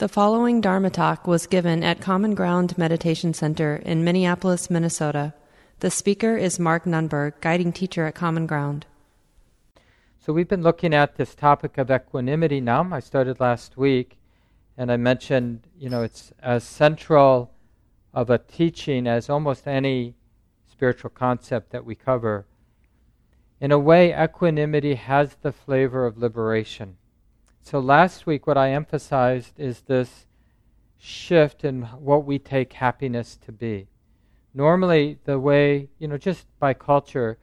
The following Dharma talk was given at Common Ground Meditation Center in Minneapolis, Minnesota. The speaker is Mark Nunberg, guiding teacher at Common Ground. So, we've been looking at this topic of equanimity now. I started last week, and I mentioned, you know, it's as central of a teaching as almost any spiritual concept that we cover. In a way, equanimity has the flavor of liberation. So last week, what I emphasized is this shift in what we take happiness to be. Normally, the way, you know, just by culture,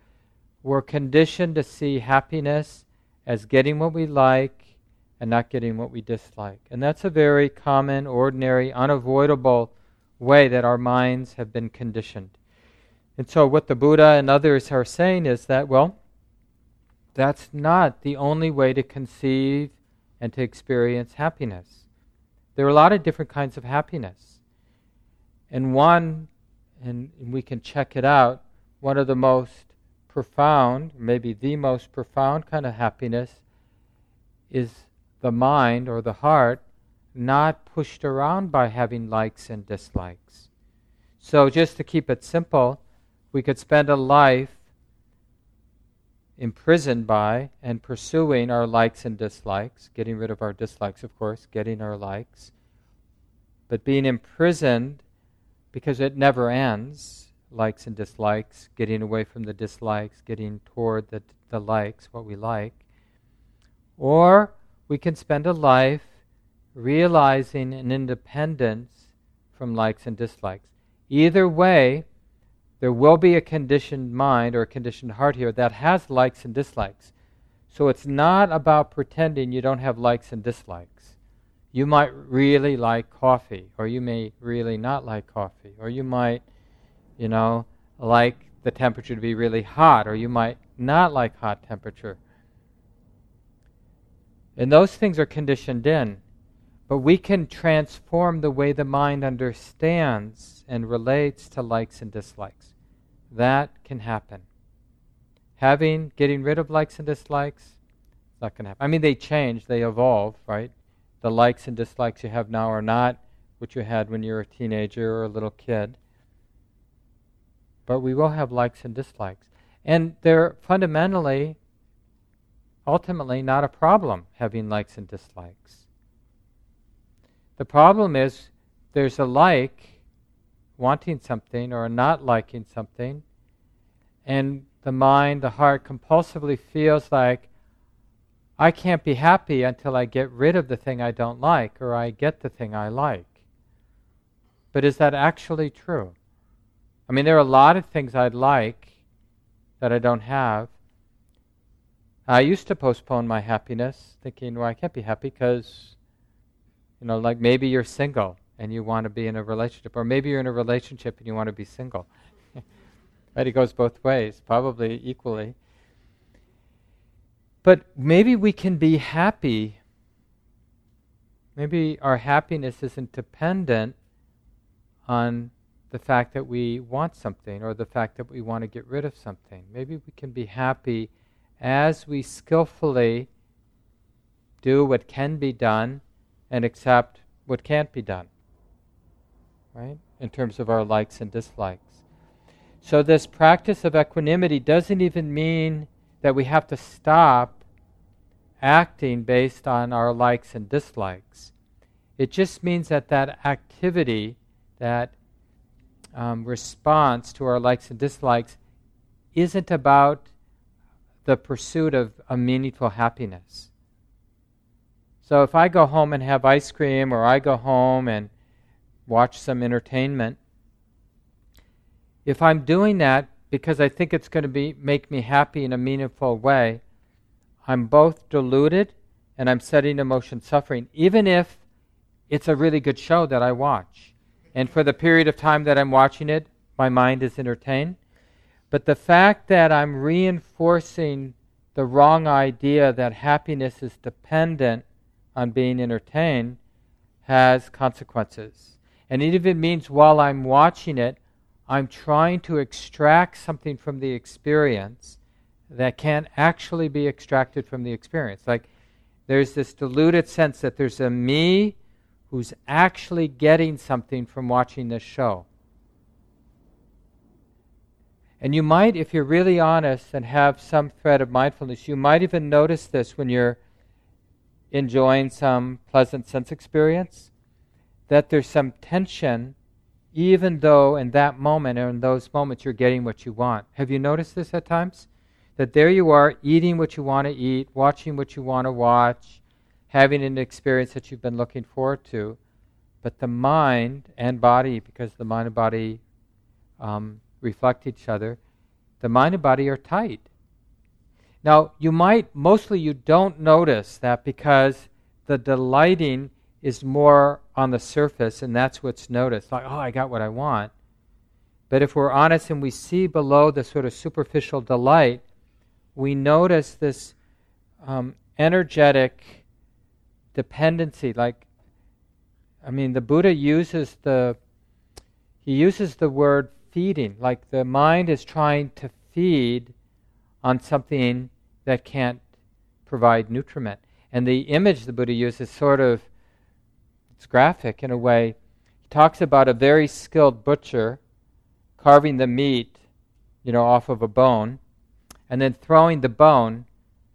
we're conditioned to see happiness as getting what we like and not getting what we dislike. And that's a very common, ordinary, unavoidable way that our minds have been conditioned. And so, what the Buddha and others are saying is that, well, that's not the only way to conceive and to experience happiness. There are a lot of different kinds of happiness. And one, and we can check it out, one of the most profound, maybe the most profound kind of happiness is the mind or the heart not pushed around by having likes and dislikes. So, just to keep it simple, we could spend a life imprisoned by and pursuing our likes and dislikes, getting rid of our dislikes, of course, getting our likes, but being imprisoned because it never ends likes and dislikes, getting away from the dislikes, getting toward the, the likes, what we like. Or we can spend a life realizing an independence from likes and dislikes. Either way, there will be a conditioned mind or a conditioned heart here that has likes and dislikes. So it's not about pretending you don't have likes and dislikes. You might really like coffee, or you may really not like coffee, or you might, you know, like the temperature to be really hot, or you might not like hot temperature. And those things are conditioned in. But we can transform the way the mind understands and relates to likes and dislikes. That can happen. Having, getting rid of likes and dislikes, it's not going to happen. I mean, they change, they evolve, right? The likes and dislikes you have now are not what you had when you were a teenager or a little kid. But we will have likes and dislikes. And they're fundamentally, ultimately, not a problem having likes and dislikes. The problem is there's a like, wanting something, or not liking something, and the mind, the heart compulsively feels like, I can't be happy until I get rid of the thing I don't like, or I get the thing I like. But is that actually true? I mean, there are a lot of things I'd like that I don't have. I used to postpone my happiness, thinking, well, I can't be happy because you know, like maybe you're single and you want to be in a relationship, or maybe you're in a relationship and you want to be single. right? It goes both ways, probably equally. But maybe we can be happy. Maybe our happiness isn't dependent on the fact that we want something or the fact that we want to get rid of something. Maybe we can be happy as we skillfully do what can be done and accept what can't be done, right? In terms of our likes and dislikes. So, this practice of equanimity doesn't even mean that we have to stop acting based on our likes and dislikes. It just means that that activity, that um, response to our likes and dislikes, isn't about the pursuit of a meaningful happiness. So if I go home and have ice cream, or I go home and watch some entertainment, if I'm doing that because I think it's going to be make me happy in a meaningful way, I'm both deluded and I'm setting emotion suffering, even if it's a really good show that I watch. And for the period of time that I'm watching it, my mind is entertained. But the fact that I'm reinforcing the wrong idea that happiness is dependent on being entertained has consequences. And even if it means while I'm watching it, I'm trying to extract something from the experience that can't actually be extracted from the experience. Like there's this deluded sense that there's a me who's actually getting something from watching this show. And you might, if you're really honest and have some thread of mindfulness, you might even notice this when you're enjoying some pleasant sense experience, that there's some tension, even though in that moment or in those moments you're getting what you want. Have you noticed this at times? That there you are, eating what you want to eat, watching what you want to watch, having an experience that you've been looking forward to, but the mind and body, because the mind and body um, reflect each other, the mind and body are tight. Now, you might, mostly you don't notice that because the delighting is more on the surface and that's what's noticed. Like, oh, I got what I want. But if we're honest and we see below the sort of superficial delight, we notice this um, energetic dependency. Like, I mean, the Buddha uses the he uses the word feeding, like the mind is trying to feed on something that can't provide nutriment. And the image the Buddha uses sort of it's graphic in a way. He talks about a very skilled butcher carving the meat, you know, off of a bone, and then throwing the bone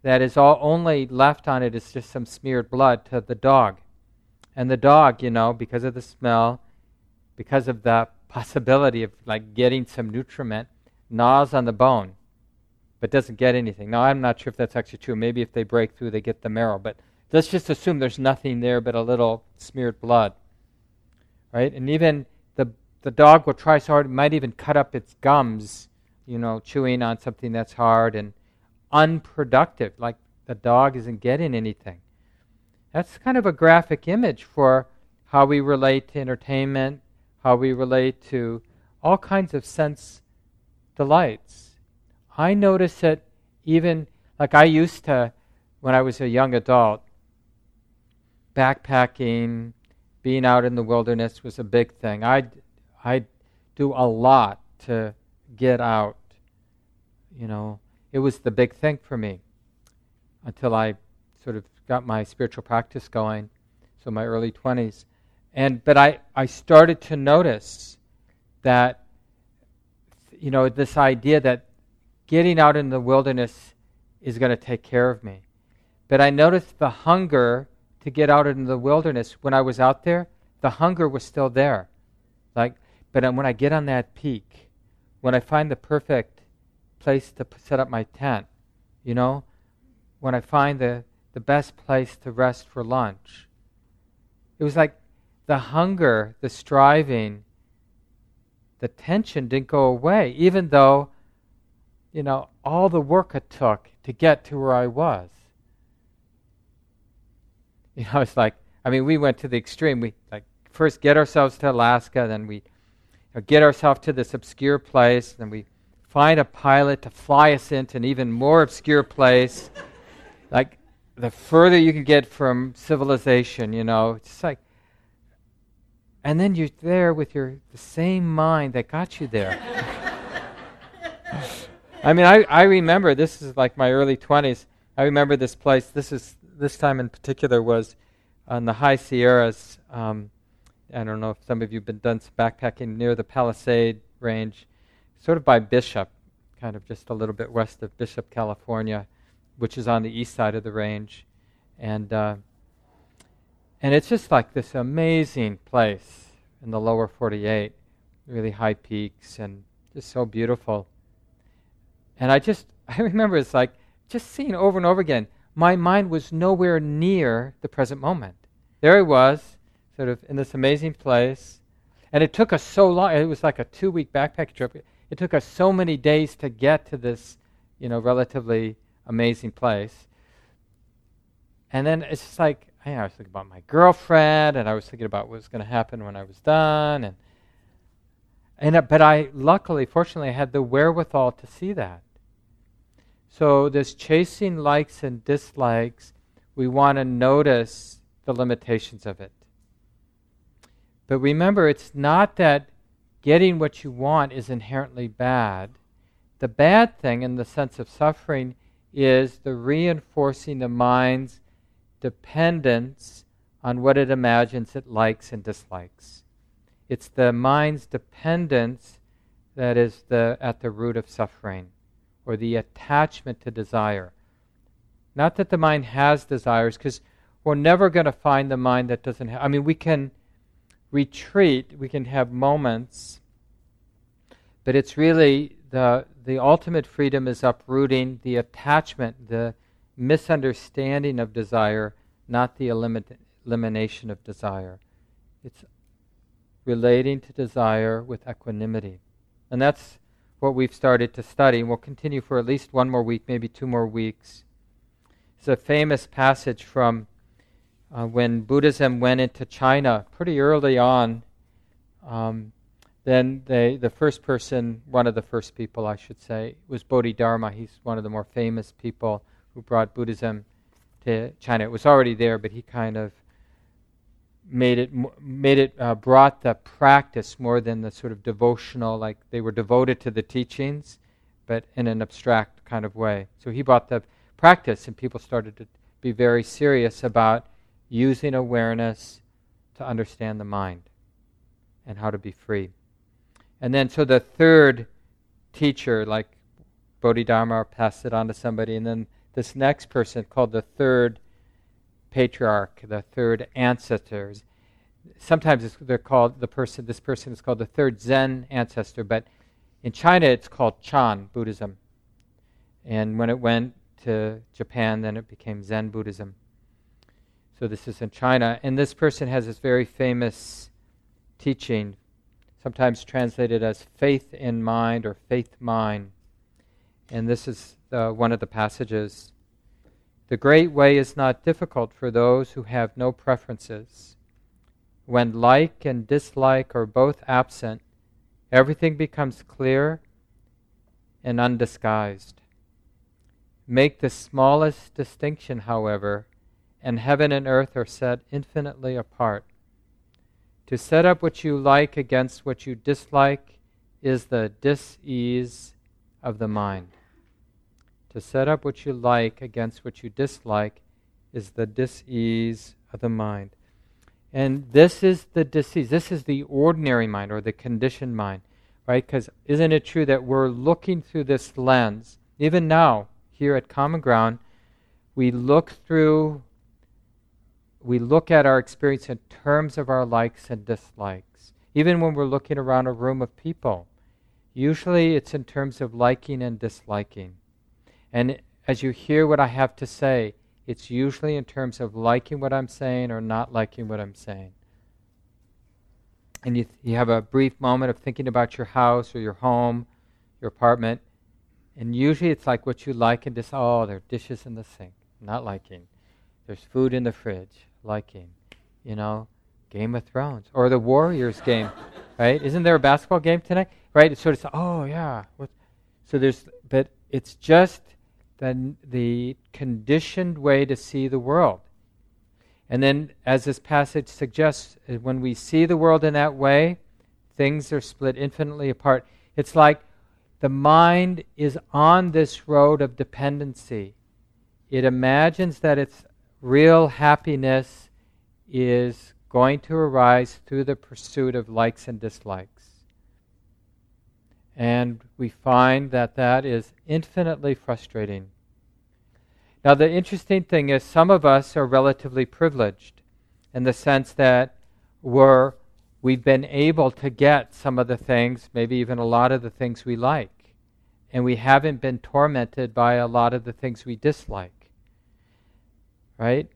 that is all only left on it is just some smeared blood to the dog. And the dog, you know, because of the smell, because of the possibility of like getting some nutriment, gnaws on the bone, but doesn't get anything. Now, I'm not sure if that's actually true. Maybe if they break through, they get the marrow. But let's just assume there's nothing there but a little smeared blood. Right? And even the, the dog will try so hard, it might even cut up its gums, you know, chewing on something that's hard and unproductive, like the dog isn't getting anything. That's kind of a graphic image for how we relate to entertainment, how we relate to all kinds of sense delights. I notice it even, like I used to, when I was a young adult, backpacking, being out in the wilderness was a big thing. I I do a lot to get out. You know, it was the big thing for me until I sort of got my spiritual practice going, so my early 20s. And but I I started to notice that you know this idea that getting out in the wilderness is going to take care of me. But I noticed the hunger to get out into the wilderness when I was out there, the hunger was still there. Like, but when I get on that peak, when I find the perfect place to set up my tent, you know, when I find the, the best place to rest for lunch, it was like the hunger, the striving, the tension didn't go away, even though, you know, all the work it took to get to where I was. You know, it's like, I mean, we went to the extreme. We like first get ourselves to Alaska, then we you know, get ourselves to this obscure place, then we find a pilot to fly us into an even more obscure place. like, the further you can get from civilization, you know, it's like, and then you're there with your the same mind that got you there. I mean, I, I remember this is like my early 20s. I remember this place. This is this time in particular was on the high Sierras. Um, I don't know if some of you have been done some backpacking near the Palisade Range, sort of by Bishop, kind of just a little bit west of Bishop, California, which is on the east side of the range, and uh, and it's just like this amazing place in the lower 48, really high peaks and just so beautiful. And I just I remember it's like just seeing over and over again my mind was nowhere near the present moment. There I was, sort of in this amazing place. And it took us so long. It was like a two week backpack trip. It took us so many days to get to this, you know, relatively amazing place. And then it's just like, I, I was thinking about my girlfriend, and I was thinking about what was going to happen when I was done. And, and, uh, but I, luckily, fortunately, I had the wherewithal to see that. So, this chasing likes and dislikes, we want to notice the limitations of it. But remember, it's not that getting what you want is inherently bad. The bad thing, in the sense of suffering, is the reinforcing the mind's dependence on what it imagines it likes and dislikes. It's the mind's dependence that is the, at the root of suffering, or the attachment to desire. Not that the mind has desires, because we're never going to find the mind that doesn't have. I mean, we can retreat, we can have moments, but it's really the, the ultimate freedom is uprooting the attachment, the misunderstanding of desire, not the elimin- elimination of desire. It's relating to desire with equanimity. And that's what we've started to study, and we'll continue for at least one more week, maybe two more weeks. It's a famous passage from uh, when Buddhism went into China pretty early on. Um, then they, the first person, one of the first people, I should say, was Bodhidharma. He's one of the more famous people who brought Buddhism to China. It was already there, but he kind of made it made it uh, brought the practice more than the sort of devotional like they were devoted to the teachings but in an abstract kind of way. So he brought the practice and people started to be very serious about using awareness to understand the mind and how to be free. And then so the third teacher like bodhidharma passed it on to somebody and then this next person called the third patriarch, the third ancestors. Sometimes they're called the person. This person is called the third Zen ancestor, but in China it's called Chan Buddhism. And when it went to Japan, then it became Zen Buddhism. So this is in China, and this person has this very famous teaching, sometimes translated as faith in mind or faith mind. And this is uh, one of the passages the great way is not difficult for those who have no preferences. When like and dislike are both absent, everything becomes clear and undisguised. Make the smallest distinction, however, and heaven and earth are set infinitely apart. To set up what you like against what you dislike is the dis-ease of the mind. To set up what you like against what you dislike is the disease of the mind. And this is the disease. This is the ordinary mind or the conditioned mind, right? Because isn't it true that we're looking through this lens? Even now, here at Common Ground, we look through, we look at our experience in terms of our likes and dislikes. Even when we're looking around a room of people, usually it's in terms of liking and disliking. And as you hear what I have to say, it's usually in terms of liking what I'm saying or not liking what I'm saying. And you, th- you have a brief moment of thinking about your house or your home, your apartment, and usually it's like what you like and dislike. oh, there are dishes in the sink, not liking. There's food in the fridge, liking. You know, Game of Thrones or the Warriors game, right? Isn't there a basketball game tonight? Right? So It's sort oh, yeah. So there's, but it's just the, the conditioned way to see the world. And then, as this passage suggests, uh, when we see the world in that way, things are split infinitely apart. It's like the mind is on this road of dependency. It imagines that its real happiness is going to arise through the pursuit of likes and dislikes. And we find that that is infinitely frustrating. Now, the interesting thing is, some of us are relatively privileged in the sense that we're, we've been able to get some of the things, maybe even a lot of the things we like. And we haven't been tormented by a lot of the things we dislike. Right?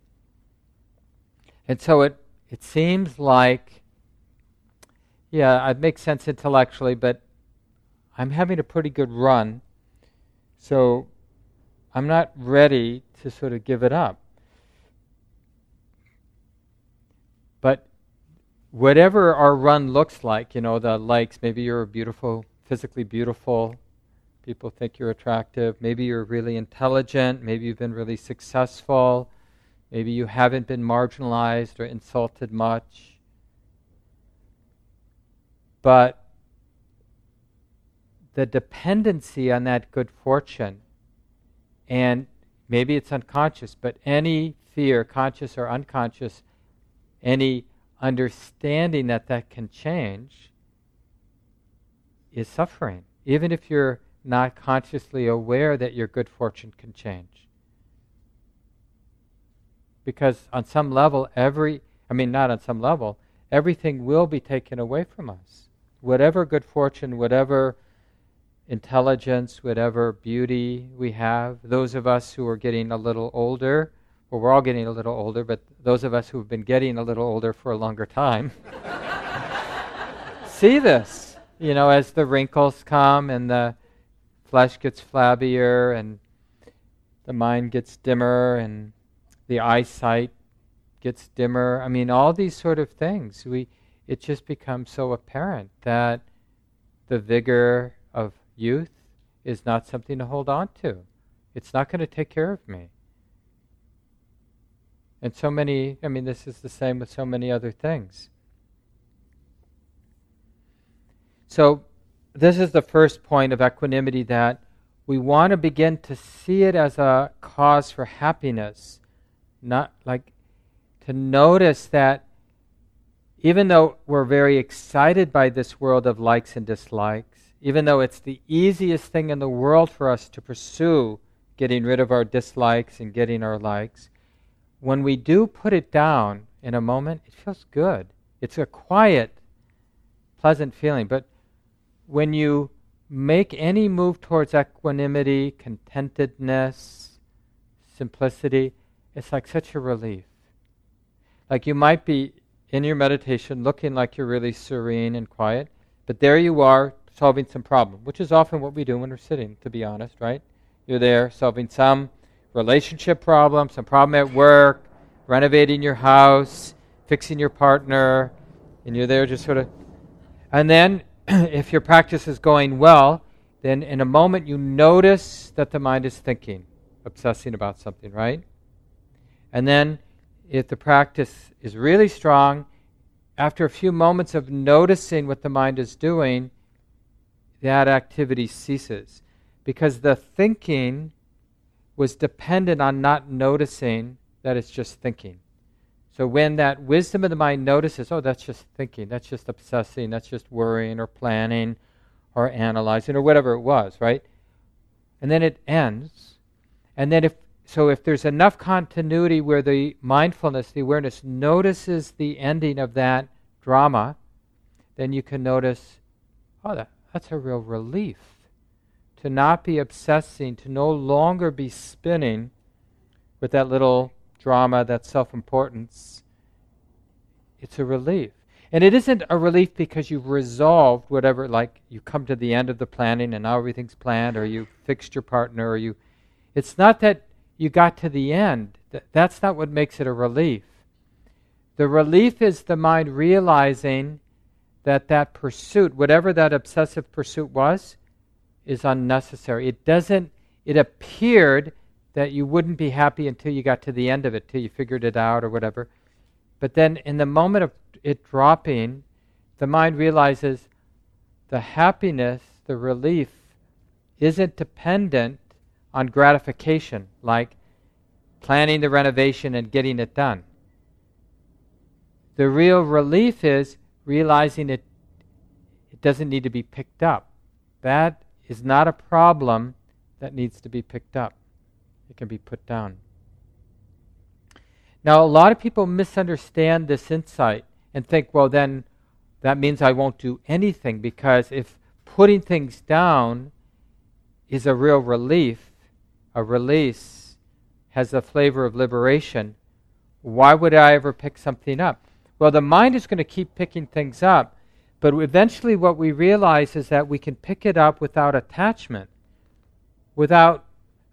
And so it, it seems like, yeah, it makes sense intellectually, but I'm having a pretty good run. So I'm not ready to sort of give it up. But whatever our run looks like, you know, the likes, maybe you're beautiful, physically beautiful, people think you're attractive, maybe you're really intelligent, maybe you've been really successful, maybe you haven't been marginalized or insulted much. But the dependency on that good fortune, and maybe it's unconscious, but any fear, conscious or unconscious, any understanding that that can change is suffering, even if you're not consciously aware that your good fortune can change. Because on some level, every, I mean, not on some level, everything will be taken away from us. Whatever good fortune, whatever intelligence, whatever beauty we have, those of us who are getting a little older, well, we're all getting a little older, but those of us who've been getting a little older for a longer time see this, you know, as the wrinkles come and the flesh gets flabbier and the mind gets dimmer and the eyesight gets dimmer. I mean, all these sort of things. We, it just becomes so apparent that the vigor youth is not something to hold on to. It's not going to take care of me. And so many, I mean, this is the same with so many other things. So, this is the first point of equanimity that we want to begin to see it as a cause for happiness, not like to notice that even though we're very excited by this world of likes and dislikes, even though it's the easiest thing in the world for us to pursue getting rid of our dislikes and getting our likes, when we do put it down in a moment, it feels good. It's a quiet, pleasant feeling. But when you make any move towards equanimity, contentedness, simplicity, it's like such a relief. Like you might be in your meditation looking like you're really serene and quiet, but there you are solving some problem, which is often what we do when we're sitting, to be honest, right? You're there solving some relationship problem, some problem at work, renovating your house, fixing your partner, and you're there just sort of. And then, if your practice is going well, then in a moment you notice that the mind is thinking, obsessing about something, right? And then, if the practice is really strong, after a few moments of noticing what the mind is doing, that activity ceases. Because the thinking was dependent on not noticing that it's just thinking. So when that wisdom of the mind notices, oh, that's just thinking, that's just obsessing, that's just worrying or planning or analyzing or whatever it was, right? And then it ends. And then if so if there's enough continuity where the mindfulness, the awareness notices the ending of that drama, then you can notice, oh, that, that's a real relief to not be obsessing, to no longer be spinning with that little drama, that self importance. It's a relief. And it isn't a relief because you've resolved whatever, like you come to the end of the planning and now everything's planned, or you fixed your partner, or you. It's not that you got to the end. That's not what makes it a relief. The relief is the mind realizing that that pursuit, whatever that obsessive pursuit was, is unnecessary. It doesn't, it appeared that you wouldn't be happy until you got to the end of it, till you figured it out or whatever. But then in the moment of it dropping, the mind realizes the happiness, the relief, isn't dependent on gratification, like planning the renovation and getting it done. The real relief is realizing it, it doesn't need to be picked up. That is not a problem that needs to be picked up, it can be put down. Now, a lot of people misunderstand this insight and think, well, then that means I won't do anything because if putting things down is a real relief, a release, has a flavor of liberation, why would I ever pick something up? Well, the mind is going to keep picking things up, but eventually what we realize is that we can pick it up without attachment, without,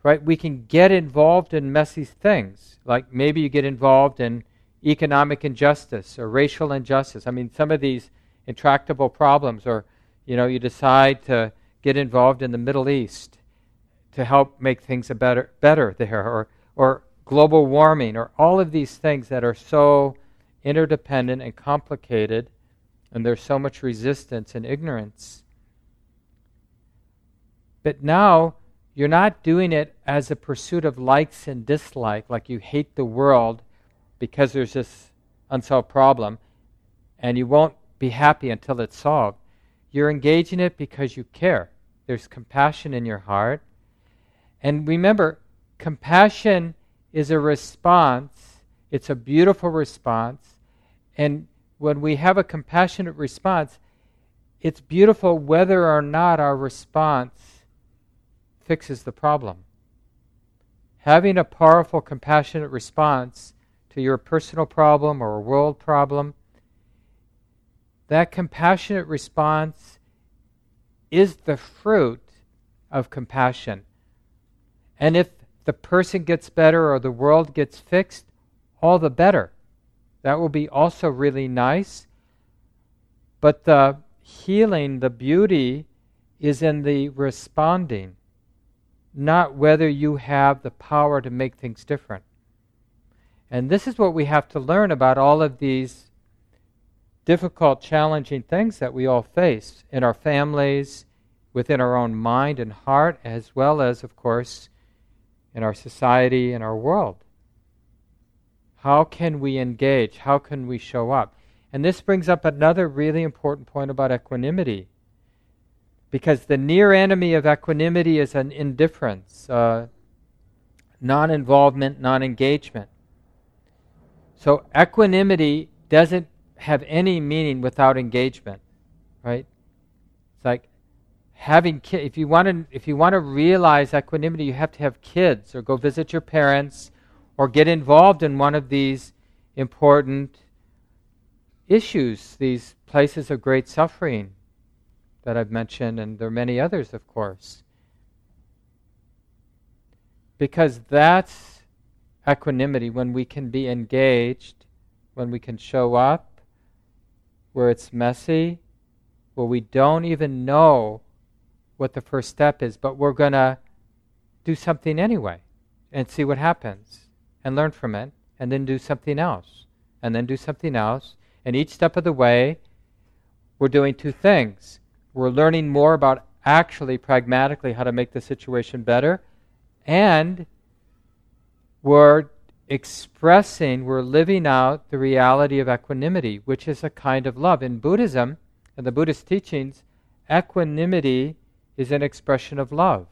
right? We can get involved in messy things. Like maybe you get involved in economic injustice or racial injustice. I mean, some of these intractable problems, or, you know, you decide to get involved in the Middle East to help make things better, better there, or, or global warming, or all of these things that are so interdependent and complicated, and there's so much resistance and ignorance. But now, you're not doing it as a pursuit of likes and dislike, like you hate the world because there's this unsolved problem, and you won't be happy until it's solved. You're engaging it because you care. There's compassion in your heart. And remember, compassion is a response, it's a beautiful response. And when we have a compassionate response, it's beautiful whether or not our response fixes the problem. Having a powerful, compassionate response to your personal problem or a world problem, that compassionate response is the fruit of compassion. And if the person gets better or the world gets fixed, all the better. That will be also really nice. But the healing, the beauty, is in the responding, not whether you have the power to make things different. And this is what we have to learn about all of these difficult, challenging things that we all face in our families, within our own mind and heart, as well as, of course, in our society and our world. How can we engage? How can we show up? And this brings up another really important point about equanimity. Because the near enemy of equanimity is an indifference, uh, non involvement, non engagement. So equanimity doesn't have any meaning without engagement, right? It's like having kids. If you want to, if you want to realize equanimity, you have to have kids, or go visit your parents, or get involved in one of these important issues, these places of great suffering that I've mentioned, and there are many others, of course. Because that's equanimity when we can be engaged, when we can show up where it's messy, where we don't even know what the first step is, but we're going to do something anyway and see what happens and learn from it, and then do something else, and then do something else, and each step of the way, we're doing two things. We're learning more about actually, pragmatically, how to make the situation better, and we're expressing, we're living out the reality of equanimity, which is a kind of love. In Buddhism, in the Buddhist teachings, equanimity is an expression of love.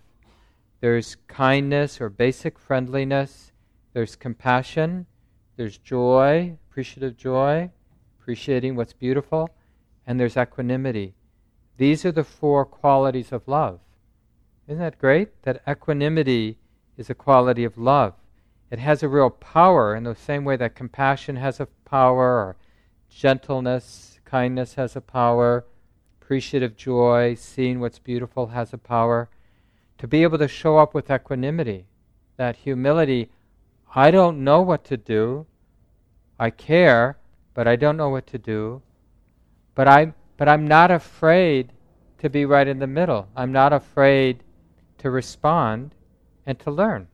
There's kindness or basic friendliness, there's compassion, there's joy, appreciative joy, appreciating what's beautiful, and there's equanimity. These are the four qualities of love. Isn't that great? That equanimity is a quality of love. It has a real power in the same way that compassion has a power, or gentleness, kindness has a power, appreciative joy, seeing what's beautiful has a power. To be able to show up with equanimity, that humility, I don't know what to do, I care, but I don't know what to do. But I'm, but I'm not afraid to be right in the middle. I'm not afraid to respond and to learn.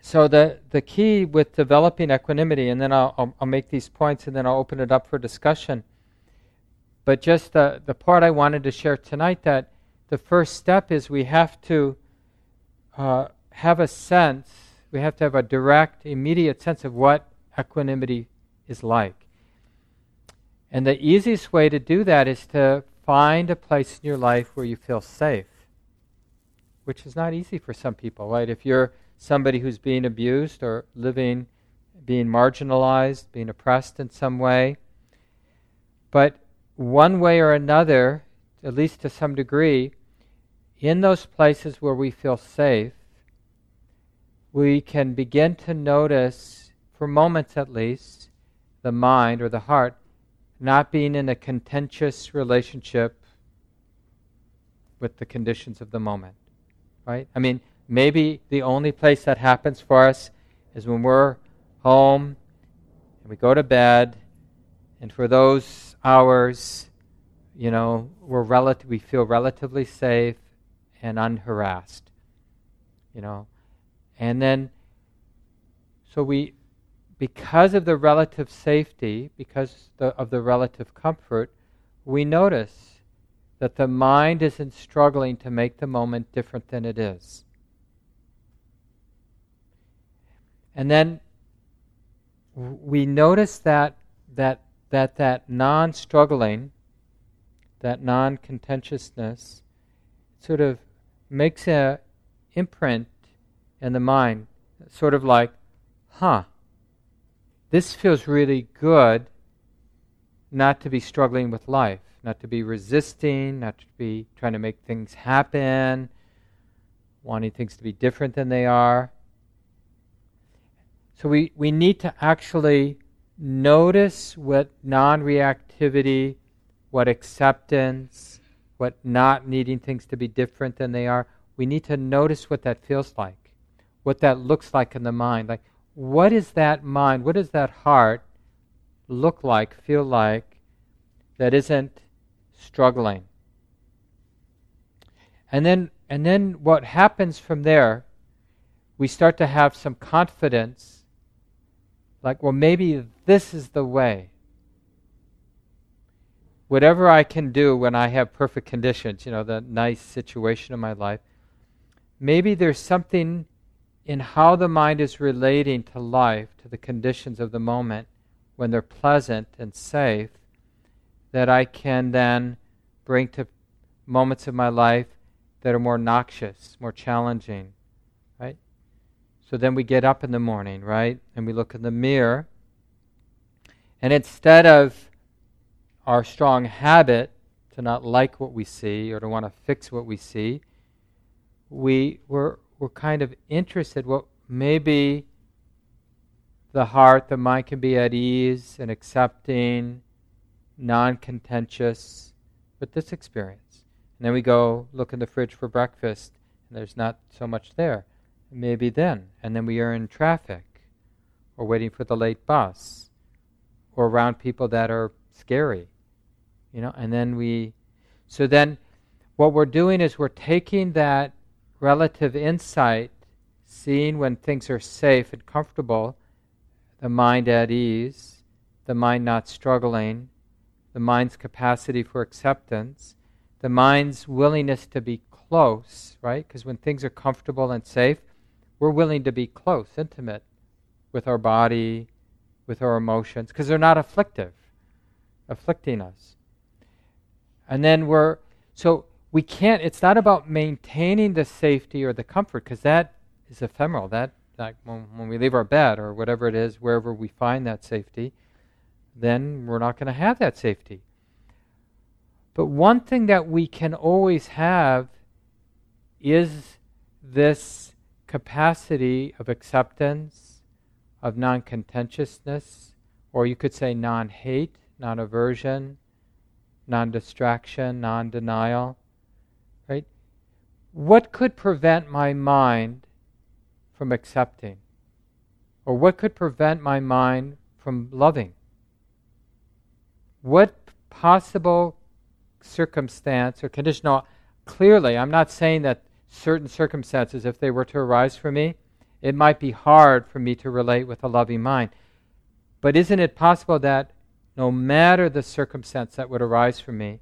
So the, the key with developing equanimity, and then I'll, I'll, I'll, make these points and then I'll open it up for discussion. But just the, the part I wanted to share tonight that the first step is we have to uh, have a sense we have to have a direct, immediate sense of what equanimity is like. And the easiest way to do that is to find a place in your life where you feel safe, which is not easy for some people, right? If you're somebody who's being abused or living, being marginalized, being oppressed in some way. But one way or another, at least to some degree, in those places where we feel safe, we can begin to notice, for moments at least, the mind or the heart not being in a contentious relationship with the conditions of the moment. Right? I mean, maybe the only place that happens for us is when we're home and we go to bed, and for those hours, you know, we're relative, we feel relatively safe and unharassed. You know, and then, so we, because of the relative safety, because the, of the relative comfort, we notice that the mind isn't struggling to make the moment different than it is. And then we notice that that that that non-struggling, that non-contentiousness, sort of makes a imprint in the mind, sort of like, huh, this feels really good not to be struggling with life, not to be resisting, not to be trying to make things happen, wanting things to be different than they are. So we, we need to actually notice what non reactivity, what acceptance, what not needing things to be different than they are. We need to notice what that feels like, what that looks like in the mind. Like, what is that mind, what does that heart look like, feel like, that isn't struggling? And then, and then what happens from there, we start to have some confidence like, well, maybe this is the way. Whatever I can do when I have perfect conditions, you know, the nice situation in my life, maybe there's something in how the mind is relating to life, to the conditions of the moment, when they're pleasant and safe, that I can then bring to moments of my life that are more noxious, more challenging, right? so then we get up in the morning, right? And we look in the mirror. And instead of our strong habit to not like what we see or to want to fix what we see, we, we're, we're kind of interested what maybe the heart, the mind can be at ease and accepting, non contentious with this experience. And then we go look in the fridge for breakfast, and there's not so much there maybe then. And then we are in traffic, or waiting for the late bus, or around people that are scary. You know, and then we. So then what we're doing is we're taking that relative insight, seeing when things are safe and comfortable, the mind at ease, the mind not struggling, the mind's capacity for acceptance, the mind's willingness to be close, right? Because when things are comfortable and safe, we're willing to be close, intimate with our body, with our emotions, because they're not afflictive, afflicting us. And then we're, so we can't, it's not about maintaining the safety or the comfort, because that is ephemeral. That, like when, when we leave our bed or whatever it is, wherever we find that safety, then we're not going to have that safety. But one thing that we can always have is this capacity of acceptance, of non contentiousness, or you could say non hate, non aversion, non distraction, non denial. Right? What could prevent my mind from accepting? Or what could prevent my mind from loving? What possible circumstance or conditional? Clearly, I'm not saying that certain circumstances, if they were to arise for me, it might be hard for me to relate with a loving mind. But isn't it possible that no matter the circumstance that would arise for me,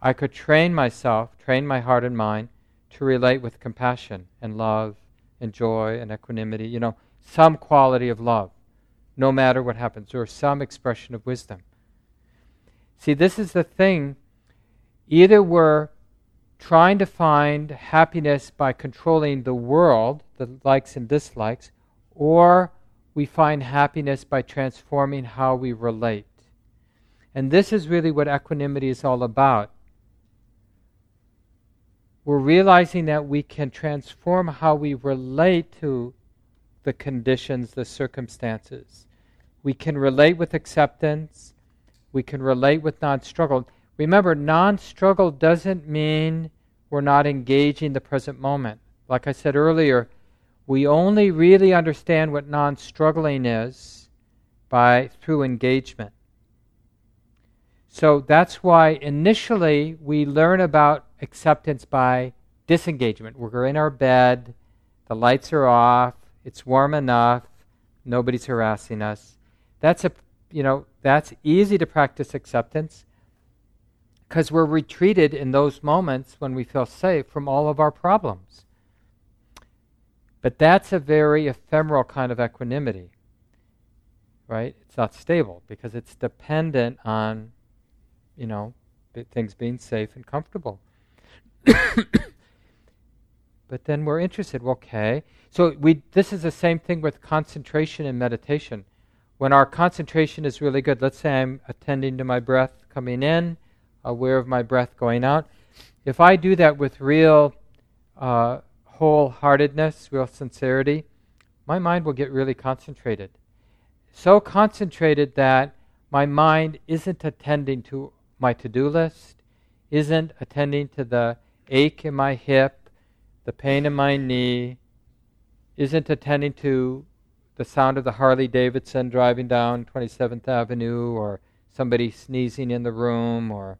I could train myself, train my heart and mind to relate with compassion and love and joy and equanimity, you know, some quality of love, no matter what happens, or some expression of wisdom. See, this is the thing. Either we're trying to find happiness by controlling the world, the likes and dislikes, or we find happiness by transforming how we relate. And this is really what equanimity is all about. We're realizing that we can transform how we relate to the conditions, the circumstances. We can relate with acceptance. We can relate with non struggle. Remember, non struggle doesn't mean we're not engaging the present moment. Like I said earlier, we only really understand what non struggling is by through engagement. So that's why initially we learn about acceptance by disengagement. We're in our bed, the lights are off, it's warm enough, nobody's harassing us. That's a you know, that's easy to practice acceptance because we're retreated in those moments when we feel safe from all of our problems. But that's a very ephemeral kind of equanimity. right? It's not stable because it's dependent on, you know, things being safe and comfortable. but then we're interested. Okay, so we this is the same thing with concentration and meditation. When our concentration is really good, let's say I'm attending to my breath coming in, aware of my breath going out. If I do that with real uh, wholeheartedness, real sincerity, my mind will get really concentrated. So concentrated that my mind isn't attending to my to do list, isn't attending to the ache in my hip, the pain in my knee, isn't attending to the sound of the Harley Davidson driving down 27th Avenue or somebody sneezing in the room or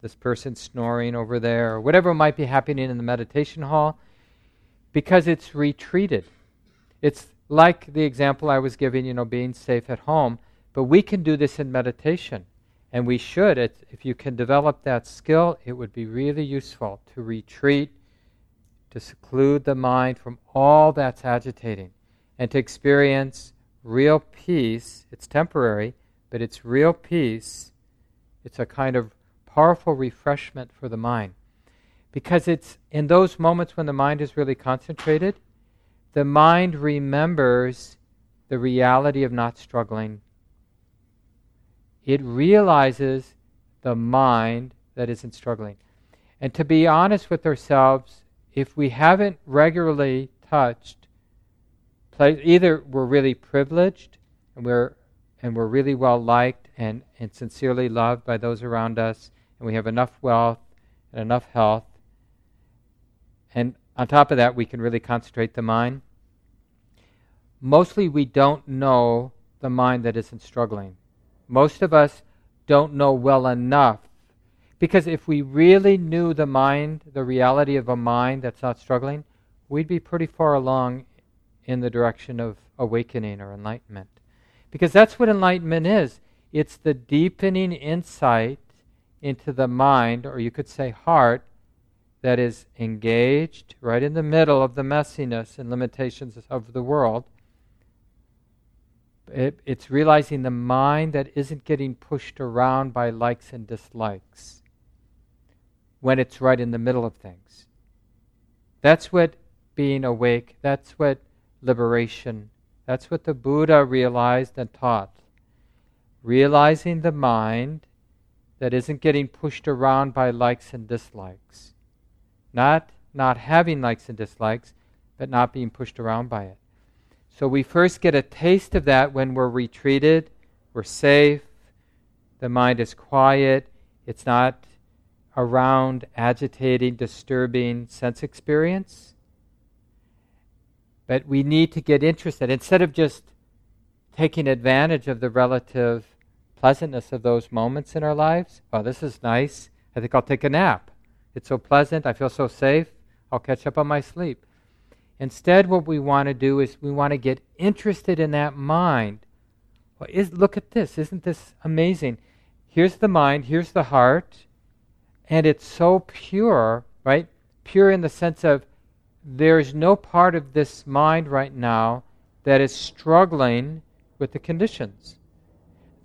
this person snoring over there or whatever might be happening in the meditation hall because it's retreated. It's like the example I was giving, you know, being safe at home, but we can do this in meditation. And we should. If you can develop that skill, it would be really useful to retreat, to seclude the mind from all that's agitating, and to experience real peace. It's temporary, but it's real peace. It's a kind of powerful refreshment for the mind. Because it's in those moments when the mind is really concentrated, the mind remembers the reality of not struggling. It realizes the mind that isn't struggling. And to be honest with ourselves, if we haven't regularly touched, either we're really privileged and we're and we're really well liked and, and sincerely loved by those around us, and we have enough wealth and enough health, and on top of that, we can really concentrate the mind. Mostly, we don't know the mind that isn't struggling. Most of us don't know well enough. Because if we really knew the mind, the reality of a mind that's not struggling, we'd be pretty far along in the direction of awakening or enlightenment. Because that's what enlightenment is it's the deepening insight into the mind, or you could say heart, that is engaged right in the middle of the messiness and limitations of the world. It, it's realizing the mind that isn't getting pushed around by likes and dislikes when it's right in the middle of things. That's what being awake, that's what liberation, that's what the Buddha realized and taught. Realizing the mind that isn't getting pushed around by likes and dislikes not not having likes and dislikes, but not being pushed around by it. So we first get a taste of that when we're retreated, we're safe, the mind is quiet, it's not around agitating, disturbing sense experience. But we need to get interested. Instead of just taking advantage of the relative pleasantness of those moments in our lives, oh, this is nice. I think I'll take a nap. It's so pleasant. I feel so safe. I'll catch up on my sleep. Instead, what we want to do is we want to get interested in that mind. Well, is, look at this. Isn't this amazing? Here's the mind, here's the heart, and it's so pure, right? Pure in the sense of there's no part of this mind right now that is struggling with the conditions.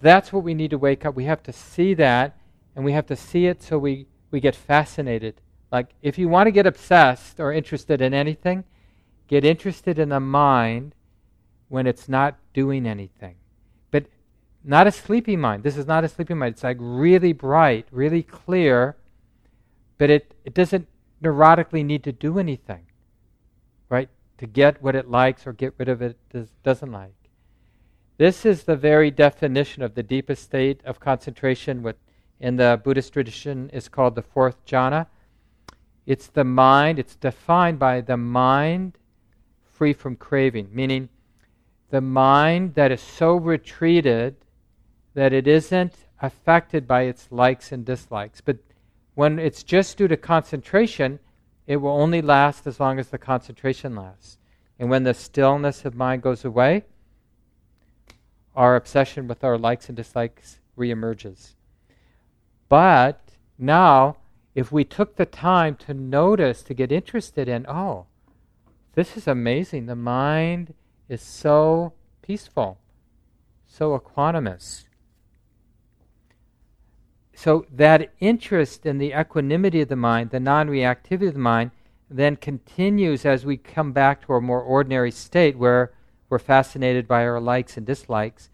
That's what we need to wake up. We have to see that, and we have to see it so we we get fascinated. Like, if you want to get obsessed or interested in anything, get interested in the mind when it's not doing anything. But not a sleepy mind. This is not a sleepy mind. It's like really bright, really clear, but it, it doesn't neurotically need to do anything, right? To get what it likes or get rid of it does, doesn't like. This is the very definition of the deepest state of concentration, what in the Buddhist tradition is called the fourth jhana. It's the mind, it's defined by the mind free from craving, meaning the mind that is so retreated that it isn't affected by its likes and dislikes. But when it's just due to concentration, it will only last as long as the concentration lasts. And when the stillness of mind goes away, our obsession with our likes and dislikes reemerges. But now, if we took the time to notice, to get interested in, oh, this is amazing. The mind is so peaceful, so equanimous. So that interest in the equanimity of the mind, the non reactivity of the mind, then continues as we come back to our more ordinary state where we're fascinated by our likes and dislikes.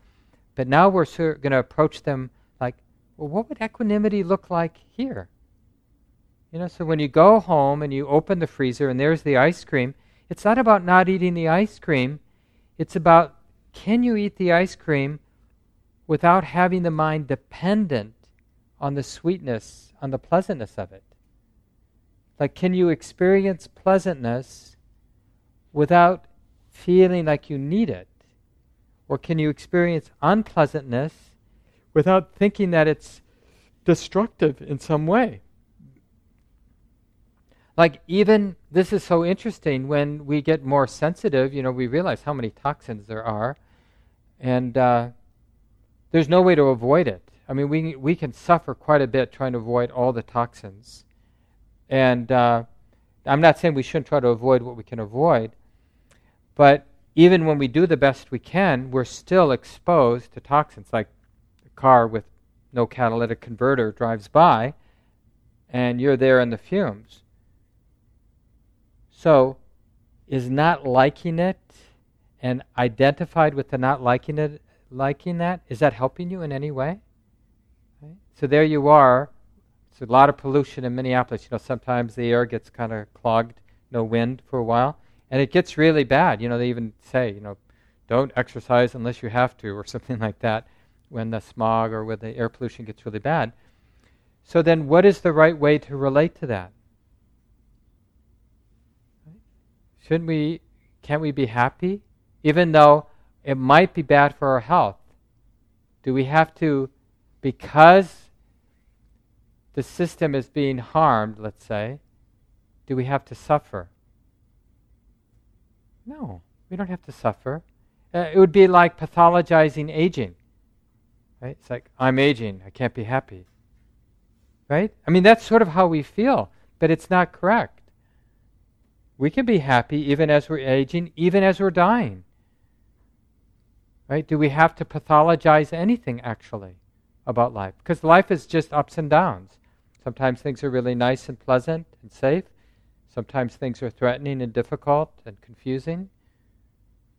But now we're going to approach them like, well, what would equanimity look like here? You know, so when you go home and you open the freezer and there's the ice cream, it's not about not eating the ice cream. It's about can you eat the ice cream without having the mind dependent on the sweetness, on the pleasantness of it? Like, can you experience pleasantness without feeling like you need it? Or can you experience unpleasantness without thinking that it's destructive in some way? Like, even this is so interesting when we get more sensitive, you know, we realize how many toxins there are, and uh, there's no way to avoid it. I mean, we, we can suffer quite a bit trying to avoid all the toxins. And uh, I'm not saying we shouldn't try to avoid what we can avoid, but even when we do the best we can, we're still exposed to toxins. Like a car with no catalytic converter drives by, and you're there in the fumes. So, is not liking it and identified with the not liking it, liking that, is that helping you in any way? Right? So there you are. It's a lot of pollution in Minneapolis. You know, sometimes the air gets kind of clogged, no wind for a while, and it gets really bad. You know, they even say, you know, don't exercise unless you have to, or something like that, when the smog or when the air pollution gets really bad. So then, what is the right way to relate to that? Shouldn't we, can't we be happy? Even though it might be bad for our health. Do we have to, because the system is being harmed, let's say, do we have to suffer? No, we don't have to suffer. Uh, it would be like pathologizing aging. Right? It's like, I'm aging, I can't be happy. Right? I mean, that's sort of how we feel, but it's not correct. We can be happy even as we're aging, even as we're dying. Right? Do we have to pathologize anything actually about life? Because life is just ups and downs. Sometimes things are really nice and pleasant and safe. Sometimes things are threatening and difficult and confusing.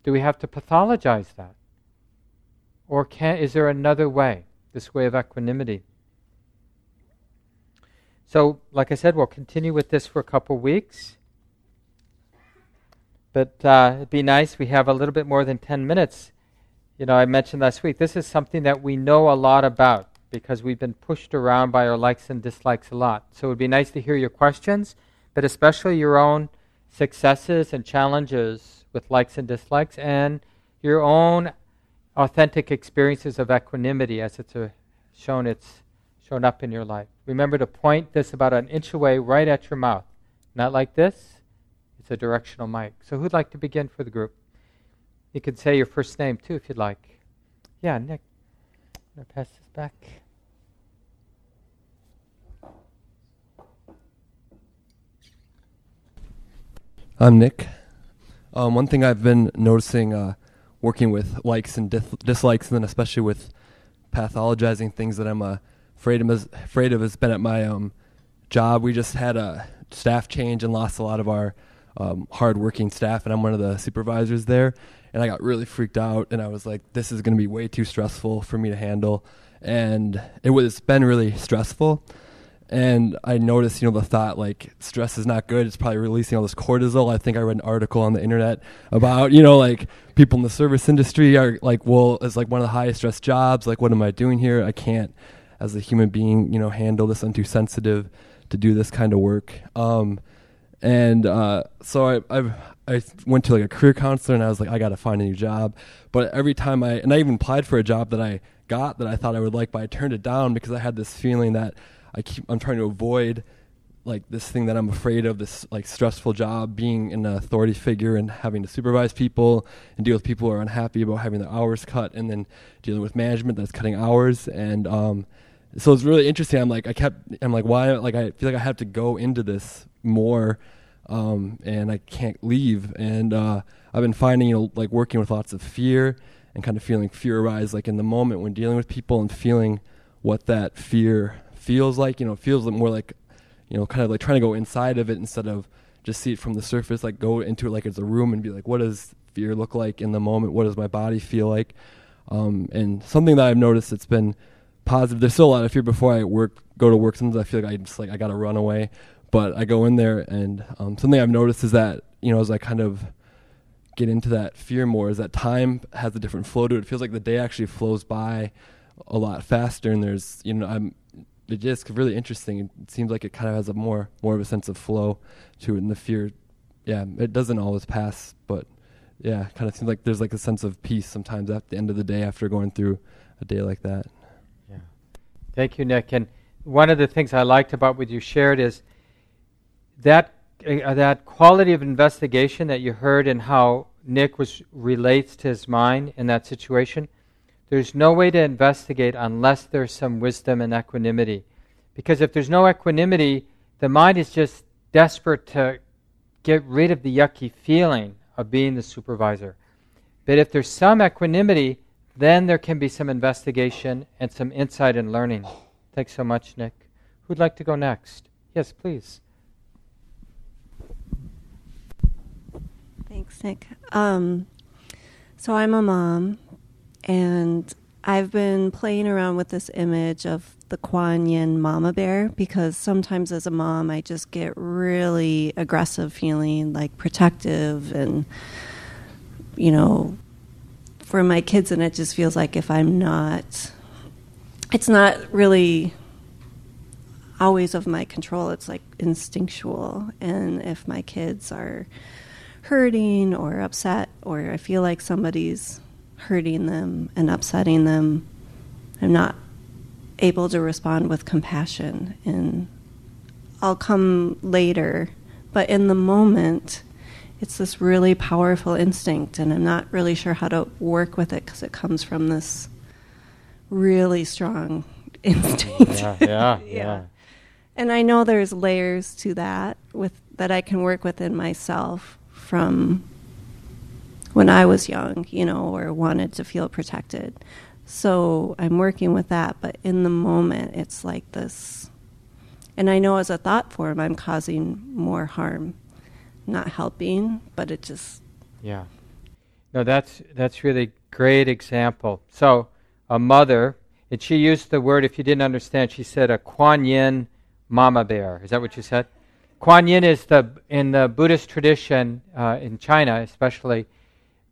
Do we have to pathologize that? Or can, is there another way, this way of equanimity? So, like I said, we'll continue with this for a couple weeks. But uh, it'd be nice. We have a little bit more than 10 minutes. You know, I mentioned last week, this is something that we know a lot about because we've been pushed around by our likes and dislikes a lot. So it would be nice to hear your questions, but especially your own successes and challenges with likes and dislikes and your own authentic experiences of equanimity as it's a, shown it's shown up in your life. Remember to point this about an inch away right at your mouth. Not like this, it's a directional mic. So who'd like to begin for the group? You can say your first name too if you'd like. Yeah, Nick. I'm going to pass this back. I'm Nick. Um, one thing I've been noticing uh, working with likes and dis- dislikes, and then especially with pathologizing things that I'm uh, afraid, of, afraid of has been at my um, job. We just had a staff change and lost a lot of our um, hardworking staff, and I'm one of the supervisors there. And I got really freaked out, and I was like, "This is going to be way too stressful for me to handle." And it was been really stressful. And I noticed, you know, the thought like stress is not good. It's probably releasing all this cortisol. I think I read an article on the internet about, you know, like people in the service industry are like, well, it's like one of the highest stress jobs. Like, what am I doing here? I can't, as a human being, you know, handle this. I'm too sensitive to do this kind of work. Um, and uh, so I, I I went to like a career counselor and I was like I got to find a new job. But every time I and I even applied for a job that I got that I thought I would like, but I turned it down because I had this feeling that I keep I'm trying to avoid like this thing that I'm afraid of this like stressful job being an authority figure and having to supervise people and deal with people who are unhappy about having their hours cut and then dealing with management that's cutting hours and um so it's really interesting. I'm like I kept I'm like why like I feel like I have to go into this more um, and I can't leave. And uh, I've been finding, you know, like working with lots of fear and kind of feeling fear arise like in the moment when dealing with people and feeling what that fear feels like. You know, feels more like, you know, kind of like trying to go inside of it instead of just see it from the surface. Like go into it like it's a room and be like, what does fear look like in the moment? What does my body feel like? Um, and something that I've noticed that's been positive. There's still a lot of fear before I work, go to work. Sometimes I feel like I just like I got to run away, but I go in there and um, something I've noticed is that you know as I kind of get into that fear more is that time has a different flow to it. It feels like the day actually flows by a lot faster, and there's you know I'm it is really interesting. It seems like it kind of has a more more of a sense of flow to it, and the fear, yeah, it doesn't always pass, but yeah, kind of seems like there's like a sense of peace sometimes at the end of the day after going through a day like that. Thank you, Nick. And one of the things I liked about what you shared is that uh, that quality of investigation that you heard and how Nick was relates to his mind in that situation. There's no way to investigate unless there's some wisdom and equanimity. Because if there's no equanimity, the mind is just desperate to get rid of the yucky feeling of being the supervisor. But if there's some equanimity, then there can be some investigation and some insight and learning. Thanks so much, Nick. Who'd like to go next? Yes, please. Thanks, Nick. Um, so I'm a mom, and I've been playing around with this image of the Kuan Yin mama bear because sometimes as a mom, I just get really aggressive feeling, like protective and, you know, for my kids, and it just feels like if I'm not, it's not really always of my control, it's like instinctual. And if my kids are, hurting or upset, or I feel like somebody's hurting them and upsetting them, I'm not able to respond with compassion. And I'll come later, but in the moment, it's this really powerful instinct, and I'm not really sure how to work with it because it comes from this really strong instinct. Yeah, yeah, yeah, yeah. And I know there's layers to that with that I can work within myself from when I was young, you know, or wanted to feel protected. So I'm working with that, but in the moment, it's like this. And I know as a thought form, I'm causing more harm, not helping, but it just. Yeah. No, that's that's really great example. So a mother, and she used the word. If you didn't understand, she said a Kuan Yin mama bear. Is that what you said? Kuan Yin is the in the Buddhist tradition uh, in China, especially.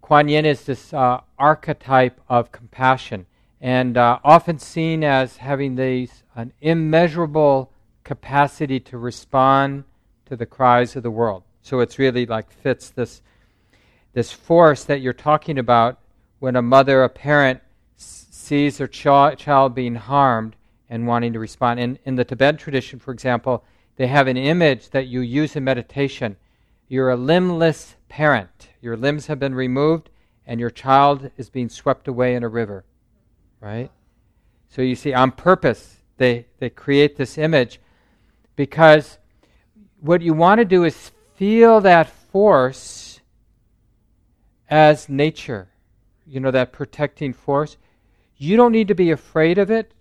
Kuan Yin is this uh, archetype of compassion, and uh, often seen as having these an immeasurable capacity to respond to the cries of the world. So it's really like fits this this force that you're talking about when a mother, a parent, s- sees their ch- child being harmed and wanting to respond. In in the Tibetan tradition, for example they have an image that you use in meditation. You're a limbless parent. Your limbs have been removed, and your child is being swept away in a river. Right? So you see, on purpose, they, they create this image because what you want to do is feel that force as nature, you know, that protecting force. You don't need to be afraid of it,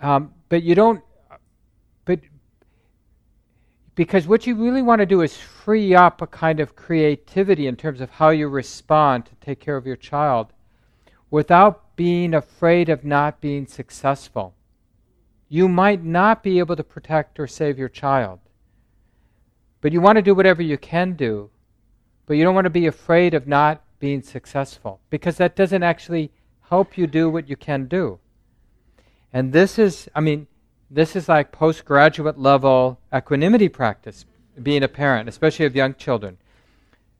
um, but you don't but because what you really want to do is free up a kind of creativity in terms of how you respond to take care of your child without being afraid of not being successful. You might not be able to protect or save your child, but you want to do whatever you can do, but you don't want to be afraid of not being successful because that doesn't actually help you do what you can do. And this is, I mean, this is like postgraduate level equanimity practice, being a parent, especially of young children.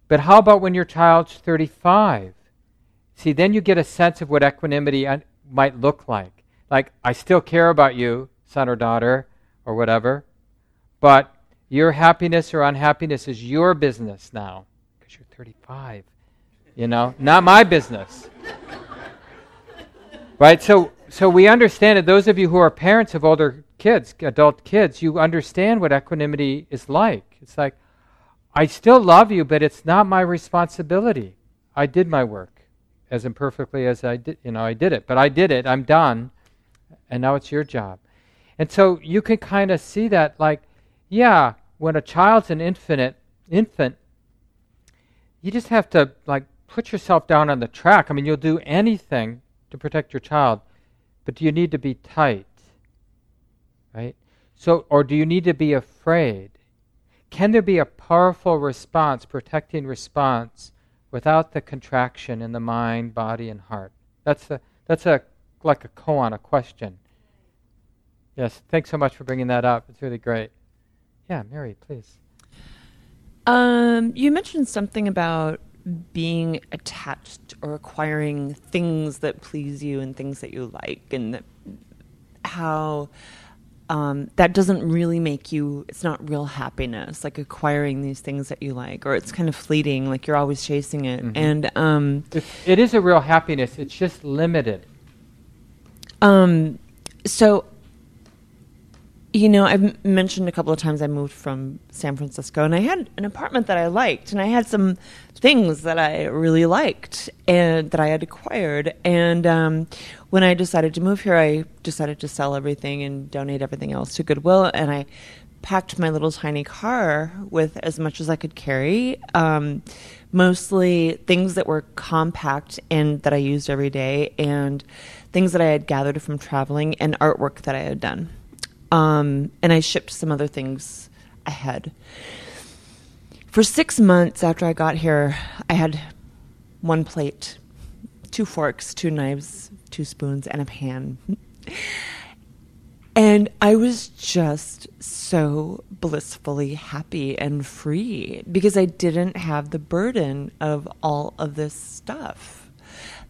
But how about when your child's 35? See, then you get a sense of what equanimity might look like. Like, I still care about you, son or daughter, or whatever, but your happiness or unhappiness is your business now, because you're 35. You know, not my business. right? So so we understand it. Those of you who are parents of older kids, adult kids, you understand what equanimity is like. It's like, I still love you, but it's not my responsibility. I did my work. as imperfectly as I did, you know, I did it, but I did it. I'm done, and now it's your job. And so you can kind of see that, like, yeah, when a child's an infinite infant, you just have to like put yourself down on the track. I mean, you'll do anything to protect your child, but do you need to be tight? Right? So, or do you need to be afraid? Can there be a powerful response, protecting response, without the contraction in the mind, body, and heart? That's a that's a like a koan, a question. Yes, thanks so much for bringing that up. It's really great. Yeah, Mary, please. Um, you mentioned something about being attached or acquiring things that please you and things that you like, and that, how um, that doesn't really make you, it's not real happiness, like acquiring these things that you like, or it's kind of fleeting, like you're always chasing it. Mm-hmm. And um, it is a real happiness, it's just limited. Um, so, you know, I've mentioned a couple of times I moved from San Francisco and I had an apartment that I liked and I had some things that I really liked and that I had acquired. And um, when I decided to move here, I decided to sell everything and donate everything else to Goodwill. And I packed my little tiny car with as much as I could carry. Um, mostly things that were compact and that I used every day, and things that I had gathered from traveling, and artwork that I had done. Um, and I shipped some other things ahead. For six months after I got here, I had one plate, two forks, two knives, two spoons, and a pan. And I was just so blissfully happy and free because I didn't have the burden of all of this stuff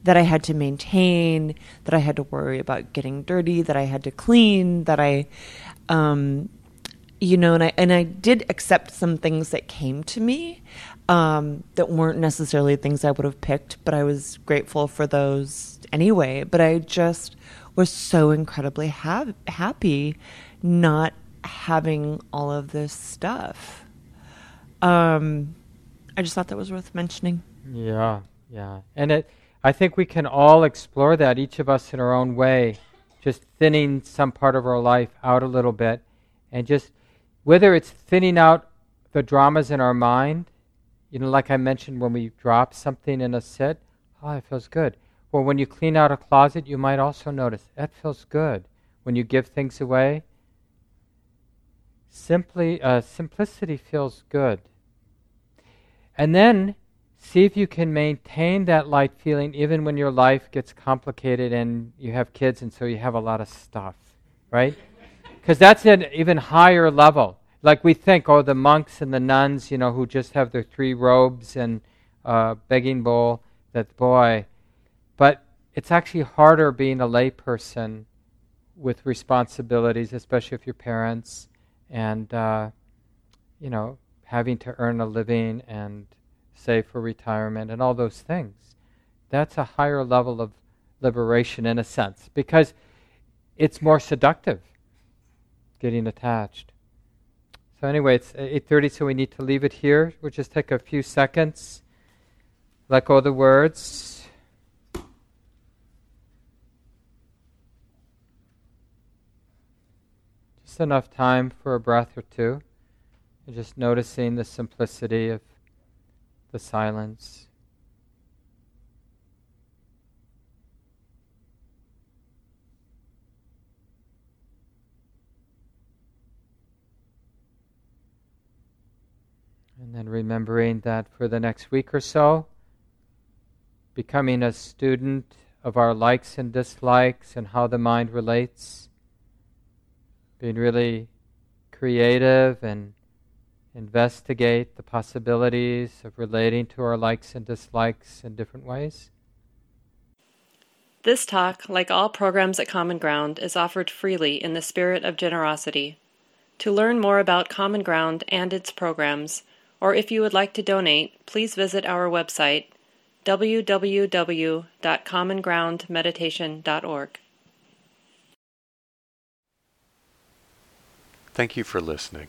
that I had to maintain, that I had to worry about getting dirty, that I had to clean, that I um, you know, and I and I did accept some things that came to me um, that weren't necessarily things I would have picked, but I was grateful for those anyway. But I just was so incredibly ha- happy not having all of this stuff. Um, I just thought that was worth mentioning. Yeah, yeah, and it. I think we can all explore that, each of us in our own way, just thinning some part of our life out a little bit, and just whether it's thinning out the dramas in our mind, you know, like I mentioned when we drop something in a sit, oh, it feels good. Or when you clean out a closet, you might also notice that feels good. When you give things away, simply uh, simplicity feels good. And then see if you can maintain that light feeling even when your life gets complicated and you have kids and so you have a lot of stuff, right? Because that's an even higher level. Like we think, oh, the monks and the nuns, you know, who just have their three robes and uh, begging bowl, that boy. But it's actually harder being a layperson with responsibilities, especially if you're parents and, uh, you know, having to earn a living and save for retirement and all those things. That's a higher level of liberation in a sense because it's more seductive getting attached. So anyway, it's 8:30, so we need to leave it here. We'll just take a few seconds, let go of the words. Just enough time for a breath or two, and just noticing the simplicity of the silence. And then remembering that for the next week or so, becoming a student of our likes and dislikes and how the mind relates, being really creative and investigate the possibilities of relating to our likes and dislikes in different ways. This talk, like all programs at Common Ground, is offered freely in the spirit of generosity. To learn more about Common Ground and its programs, or if you would like to donate, please visit our website www.commongroundmeditation.org. Thank you for listening.